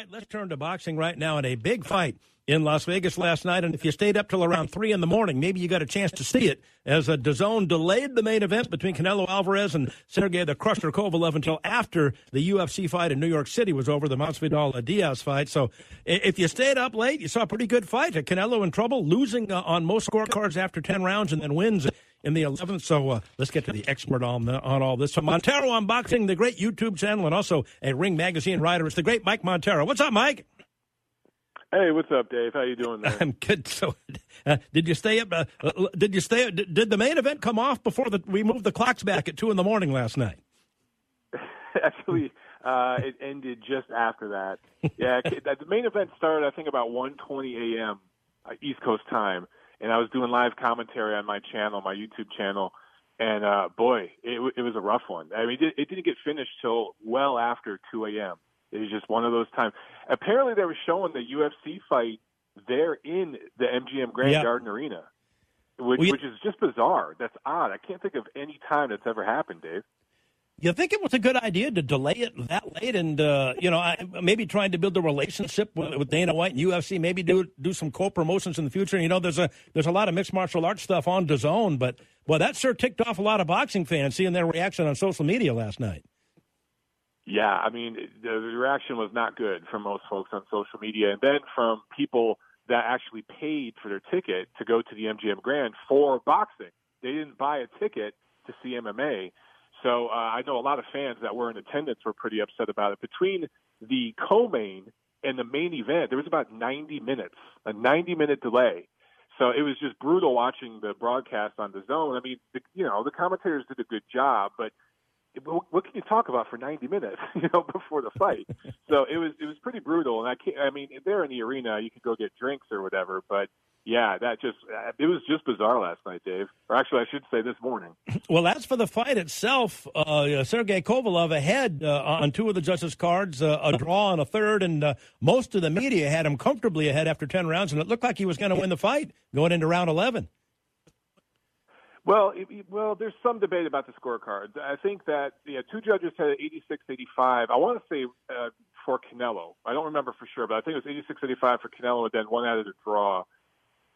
right, let's turn to boxing right now in a big fight in Las Vegas last night. And if you stayed up till around 3 in the morning, maybe you got a chance to see it as a DAZN delayed the main event between Canelo Alvarez and Sergey the Crusher Kovalev until after the UFC fight in New York City was over, the Masvidal Diaz fight. So if you stayed up late, you saw a pretty good fight. Canelo in trouble, losing uh, on most scorecards after 10 rounds and then wins in the 11th. So uh, let's get to the expert on the, on all this. So Montero on Boxing, the great YouTube channel, and also a Ring Magazine writer. It's the great Mike Montero. What's up, Mike? Hey, what's up, Dave? How you doing? Man? I'm good. So, uh, did you stay up? Uh, uh did you stay? Did, did the main event come off before the, we moved the clocks back at two in the morning last night? Actually, uh, it ended just after that. Yeah, the main event started I think about 1:20 a.m. Uh, East Coast time, and I was doing live commentary on my channel, my YouTube channel, and uh, boy, it, it was a rough one. I mean, it, it didn't get finished till well after 2 a.m. It was just one of those times. Apparently, they were showing the UFC fight there in the MGM Grand yep. Garden Arena, which, well, you, which is just bizarre. That's odd. I can't think of any time that's ever happened, Dave. You think it was a good idea to delay it that late, and uh, you know, maybe trying to build a relationship with, with Dana White and UFC, maybe do do some co promotions in the future. You know, there's a there's a lot of mixed martial arts stuff on DAZN, but well, that sure ticked off a lot of boxing fans seeing their reaction on social media last night. Yeah, I mean, the reaction was not good from most folks on social media, and then from people that actually paid for their ticket to go to the MGM Grand for boxing. They didn't buy a ticket to see MMA. So uh, I know a lot of fans that were in attendance were pretty upset about it. Between the co-main and the main event, there was about 90 minutes, a 90 minute delay. So it was just brutal watching the broadcast on DAZN. I mean, the, you know, the commentators did a good job, but what can you talk about for 90 minutes, you know, before the fight? so it was it was pretty brutal, and I can't. I mean, there in the arena, you could go get drinks or whatever, but yeah, that just it was just bizarre last night, Dave. Or actually, I should say this morning. Well, as for the fight itself, uh, Sergey Kovalev ahead uh, on two of the judges' cards, uh, a draw on a third, and uh, most of the media had him comfortably ahead after 10 rounds, and it looked like he was going to win the fight going into round 11. Well, it, well, there's some debate about the scorecards. I think that yeah, two judges had 86 85. I want to say uh, for Canelo. I don't remember for sure, but I think it was 86 85 for Canelo, and then one added a draw.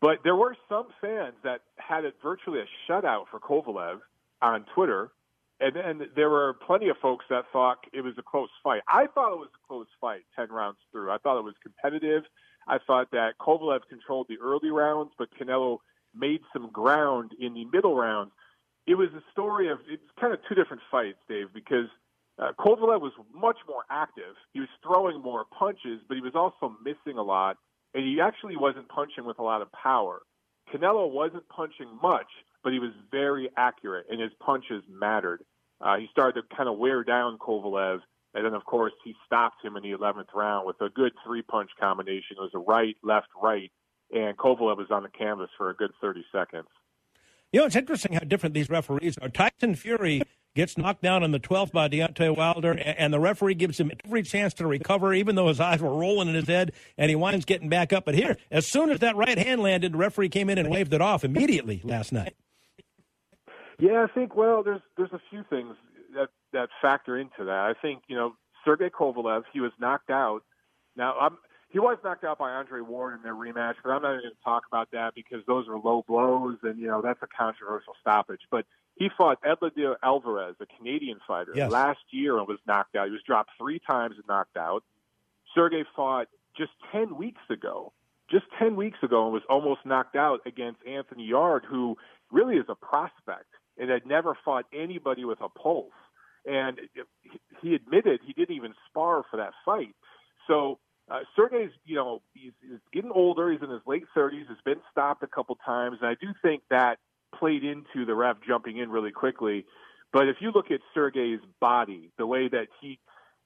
But there were some fans that had it virtually a shutout for Kovalev on Twitter, and then there were plenty of folks that thought it was a close fight. I thought it was a close fight, 10 rounds through. I thought it was competitive. I thought that Kovalev controlled the early rounds, but Canelo made some ground in the middle rounds. It was a story of it's kind of two different fights, Dave, because uh, Kovalev was much more active. He was throwing more punches, but he was also missing a lot, and he actually wasn't punching with a lot of power. Canelo wasn't punching much, but he was very accurate, and his punches mattered. Uh, he started to kind of wear down Kovalev, and then, of course, he stopped him in the 11th round with a good three punch combination. It was a right, left, right and Kovalev was on the canvas for a good 30 seconds. You know, it's interesting how different these referees are. Tyson Fury gets knocked down in the 12th by Deontay Wilder, and the referee gives him every chance to recover, even though his eyes were rolling in his head, and he winds getting back up. But here, as soon as that right hand landed, the referee came in and waved it off immediately last night. Yeah, I think well, there's there's a few things that that factor into that. I think you know Sergey Kovalev, he was knocked out. Now I'm he was knocked out by Andre Ward in their rematch, but I'm not even going to talk about that because those are low blows, and you know that's a controversial stoppage. But he fought Eleider Alvarez, a Canadian fighter, yes. last year and was knocked out. He was dropped three times and knocked out. Sergey fought just ten weeks ago, just ten weeks ago, and was almost knocked out against Anthony Yarde, who really is a prospect and had never fought anybody with a pulse. And he admitted he didn't even spar for that fight. So uh, Sergey's, you know, he's, he's getting older. He's in his late 30s. He's been stopped a couple times, and I do think that played into the ref jumping in really quickly. But if you look at Sergey's body, the way that he,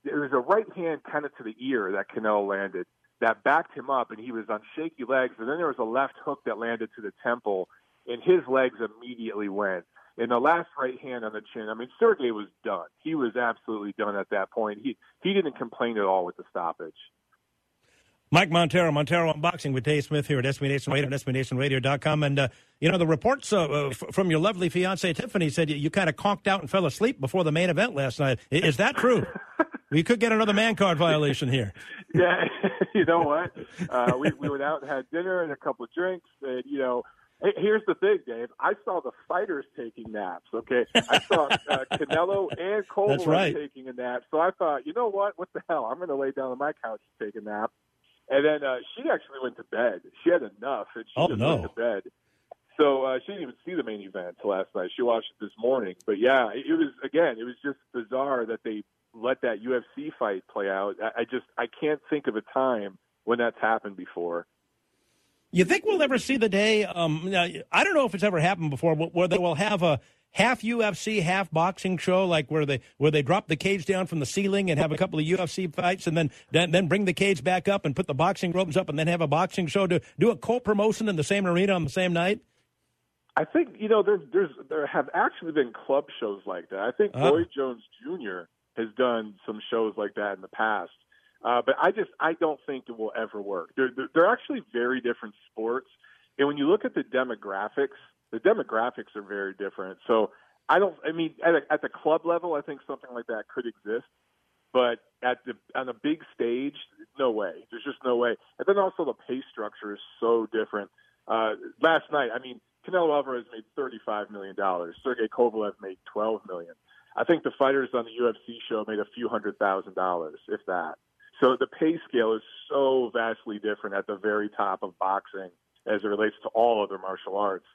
there was a right hand kind of to the ear that Canelo landed that backed him up, and he was on shaky legs. And then there was a left hook that landed to the temple, and his legs immediately went. And the last right hand on the chin, I mean, Sergey was done. He was absolutely done at that point. He he didn't complain at all with the stoppage. Mike Montero, Montero on Boxing with Dave Smith here at SB Nation Radio, at SBNationRadio.com. And, uh, you know, the reports uh, uh f- from your lovely fiance Tiffany said you, you kind of conked out and fell asleep before the main event last night. Is that true? We could get another man card violation here. yeah, you know what? Uh, we we went out and had dinner and a couple of drinks, and you know, here's the thing, Dave. I saw the fighters taking naps. Okay, I saw uh, Canelo and Kovalev right. taking a nap. So I thought, you know what? What the hell? I'm going to lay down on my couch and take a nap. And then uh, she actually went to bed. She had enough, and she oh, just no. went to bed. So uh, she didn't even see the main event last night. She watched it this morning. But yeah, it, it was again, it was just bizarre that they let that UFC fight play out. I, I just I can't think of a time when that's happened before. You think we'll ever see the day? Um, I don't know if it's ever happened before, where they will have a half UFC, half boxing show, like where they where they drop the cage down from the ceiling and have a couple of UFC fights, and then then, then bring the cage back up and put the boxing ropes up, and then have a boxing show. Do do a co promotion in the same arena on the same night. I think you know there's there's there have actually been club shows like that. I think uh-huh. Roy Jones Jr. has done some shows like that in the past. Uh, but I just I don't think it will ever work. They're, they're they're actually very different sports, and when you look at the demographics, the demographics are very different. So I don't. I mean, at a, at the club level, I think something like that could exist, but at the on a big stage, no way. There's just no way. And then also the pay structure is so different. Uh, last night, I mean, Canelo Alvarez made thirty-five million dollars. Sergey Kovalev made twelve million. I think the fighters on the UFC show made a few hundred thousand dollars, if that. So the pay scale is so vastly different at the very top of boxing as it relates to all other martial arts.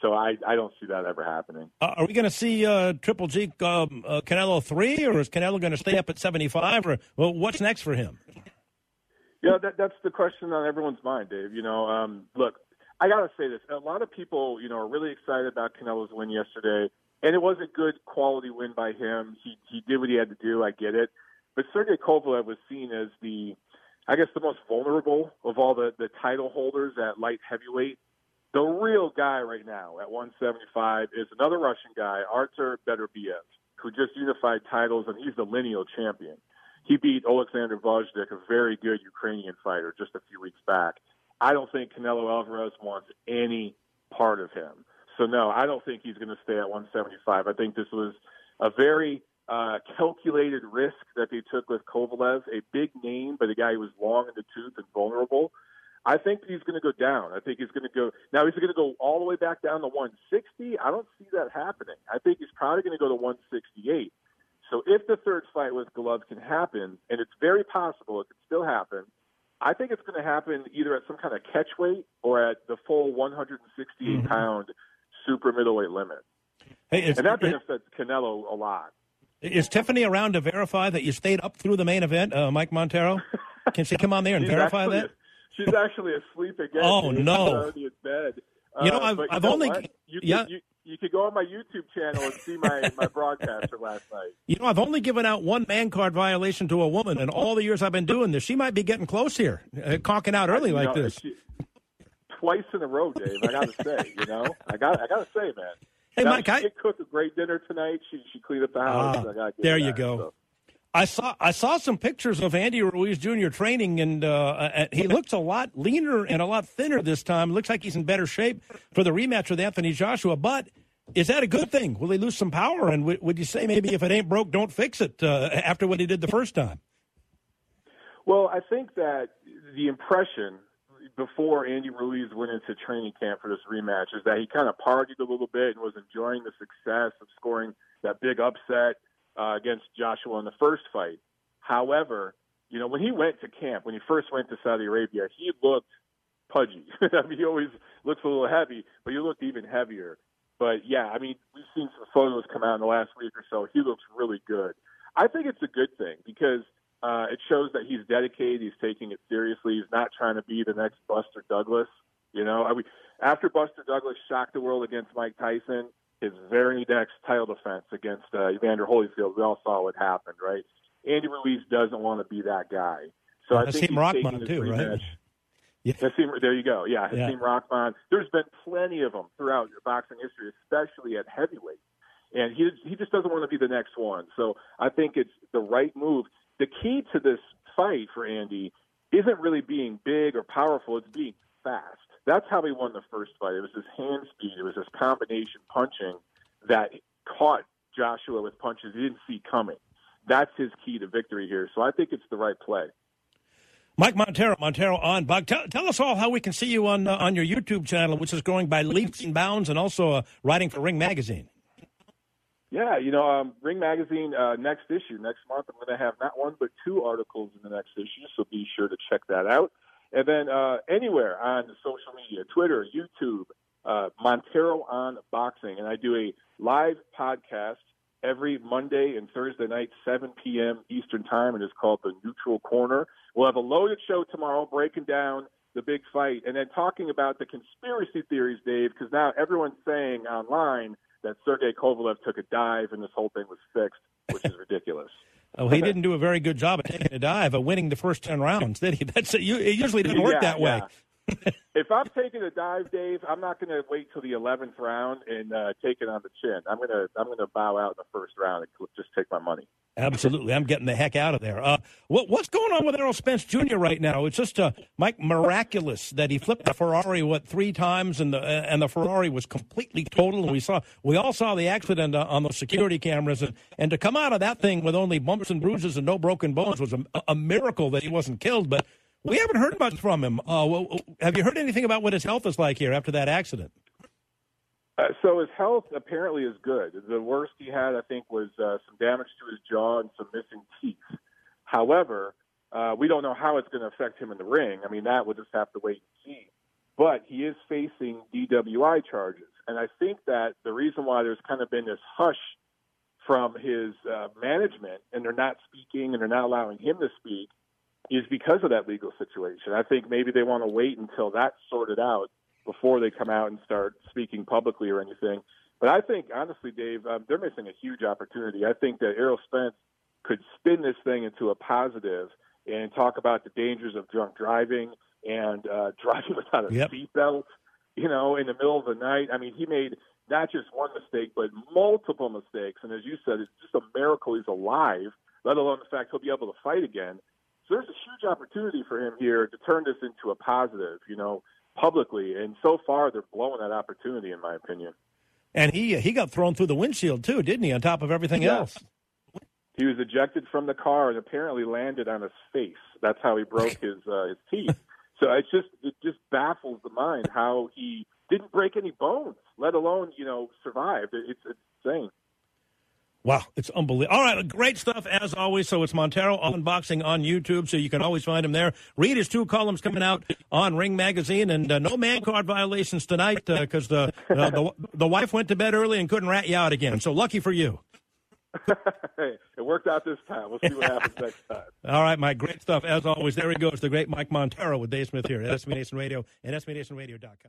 So I, I don't see that ever happening. Uh, are we going to see uh, Triple G um, uh, Canelo three, or is Canelo going to stay up at seventy five, or well, what's next for him? Yeah, that, that's the question on everyone's mind, Dave. You know, um, look, I got to say this: a lot of people, you know, are really excited about Canelo's win yesterday, and it was a good quality win by him. He he did what he had to do. I get it. But Sergey Kovalev was seen as the, I guess, the most vulnerable of all the, the title holders at light heavyweight. The real guy right now at 175 is another Russian guy, Artur Beterbiev, who just unified titles, and he's the lineal champion. He beat Alexander Gvozdyk, a very good Ukrainian fighter, just a few weeks back. I don't think Canelo Alvarez wants any part of him. So, no, I don't think he's going to stay at 175. I think this was a very uh, calculated risk that they took with Kovalev, a big name, but a guy who was long in the tooth and vulnerable. I think he's going to go down. I think he's going to go now. He's going to go all the way back down to 160. I don't see that happening. I think he's probably going to go to 168. So if the third fight with Golovkin can happen, and it's very possible it could still happen, I think it's going to happen either at some kind of catch weight or at the full 168 mm-hmm. pound super middleweight limit. Hey, and that benefits Canelo a lot. Is Tiffany around to verify that you stayed up through the main event, uh, Mike Montero? Can she come on there and verify actually, that? She's actually asleep again. Oh she's no! Already in bed. You know, uh, I've, you I've know only you yeah. Could, you, you could go on my YouTube channel and see my, my broadcast from last night. You know, I've only given out one man card violation to a woman, and all the years I've been doing this, she might be getting close here, uh, conking out early you like know, this. She, twice in a row, Dave. I got to say, you know, I got I got to say, man. Hey, now, Mike, she I did cook a great dinner tonight. She she cleaned up the house. Ah, there you that, go. So. I saw I saw some pictures of Andy Ruiz Jr. training, and uh, he looks a lot leaner and a lot thinner this time. Looks like he's in better shape for the rematch with Anthony Joshua. But is that a good thing? Will he lose some power? And w- would you say maybe if it ain't broke, don't fix it uh, after what he did the first time? Well, I think that the impression before Andy Ruiz went into training camp for this rematch is that he kind of partied a little bit and was enjoying the success of scoring that big upset uh, against Joshua in the first fight. However, you know, when he went to camp, when he first went to Saudi Arabia, he looked pudgy. I mean, he always looks a little heavy, but he looked even heavier. But yeah, I mean, we've seen some photos come out in the last week or so. He looks really good. I think it's a good thing because uh, it shows that he's dedicated. He's taking it seriously. He's not trying to be the next Buster Douglas. You know, I mean, after Buster Douglas shocked the world against Mike Tyson, his very next title defense against uh, Evander Holyfield, we all saw what happened, right? Andy Ruiz doesn't want to be that guy. So I think he's taking too, rematch. right? Yeah. Hasim, there you go. Yeah, yeah. Hasim Rahman. There's been plenty of them throughout your boxing history, especially at heavyweight. And he he just doesn't want to be the next one. So I think it's the right move. The key to this fight for Andy isn't really being big or powerful. It's being fast. That's how he won the first fight. It was his hand speed. It was his combination punching that caught Joshua with punches he didn't see coming. that's his key to victory here. So I think it's the right play. Mike Montero, Montero on Buck. Tell, tell us all how we can see you on uh, on your YouTube channel, which is growing by leaps and bounds, and also uh, writing for Ring Magazine. Yeah, you know, um, Ring Magazine uh, next issue next month. I'm going to have not one but two articles in the next issue, so be sure to check that out. And then uh, anywhere on social media, Twitter, YouTube, uh, Montero on Boxing, and I do a live podcast every Monday and Thursday night, 7 p.m. Eastern Time, and it's called The Neutral Corner. We'll have a loaded show tomorrow breaking down the big fight and then talking about the conspiracy theories, Dave, because now everyone's saying online that Sergey Kovalev took a dive and this whole thing was fixed, which is ridiculous. Oh, he didn't do a very good job of taking a dive, of winning the first ten rounds, did he? That's it. usually doesn't work yeah, that way. If I'm taking a dive, Dave, I'm not going to wait till the 11th round and uh, take it on the chin. I'm going to I'm going to bow out in the first round and just take my money. Absolutely, I'm getting the heck out of there. Uh, what, what's going on with Errol Spence Jr. right now? It's just uh, Mike miraculous that he flipped the Ferrari what three times and the uh, and the Ferrari was completely total. And we saw we all saw the accident uh, on the security cameras, and, and to come out of that thing with only bumps and bruises and no broken bones was a, a miracle that he wasn't killed. But we haven't heard much from him. Uh, well, have you heard anything about what his health is like here after that accident? Uh, so his health apparently is good. The worst he had, I think, was uh, some damage to his jaw and some missing teeth. However, uh, we don't know how it's going to affect him in the ring. I mean, that we'll just have to wait and see. But he is facing DWI charges, and I think that the reason why there's kind of been this hush from his uh, management, and they're not speaking and they're not allowing him to speak, is because of that legal situation. I think maybe they want to wait until that's sorted out before they come out and start speaking publicly or anything. But I think, honestly, Dave, um, they're missing a huge opportunity. I think that Errol Spence could spin this thing into a positive and talk about the dangers of drunk driving and uh, driving without a yep. seatbelt, you know, in the middle of the night. I mean, he made not just one mistake, but multiple mistakes. And as you said, it's just a miracle he's alive, let alone the fact he'll be able to fight again there's a huge opportunity for him here to turn this into a positive, you know, publicly. And so far, they're blowing that opportunity, in my opinion. And he he got thrown through the windshield too, didn't he? On top of everything yeah. else. He was ejected from the car and apparently landed on his face. That's how he broke his uh, his teeth. So it's just it just baffles the mind how he didn't break any bones, let alone you know survive. It's, it's insane. Wow, it's unbelievable. All right, great stuff as always. So it's Montero on Boxing on YouTube, so you can always find him there. Read his two columns coming out on Ring Magazine, and uh, no man card violations tonight because uh, the, uh, the the wife went to bed early and couldn't rat you out again. So lucky for you. hey, it worked out this time. We'll see what happens next time. All right, Mike. Great stuff as always. There he goes, the great Mike Montero with Dave Smith here at SB Nation Radio and SBNationRadio.com.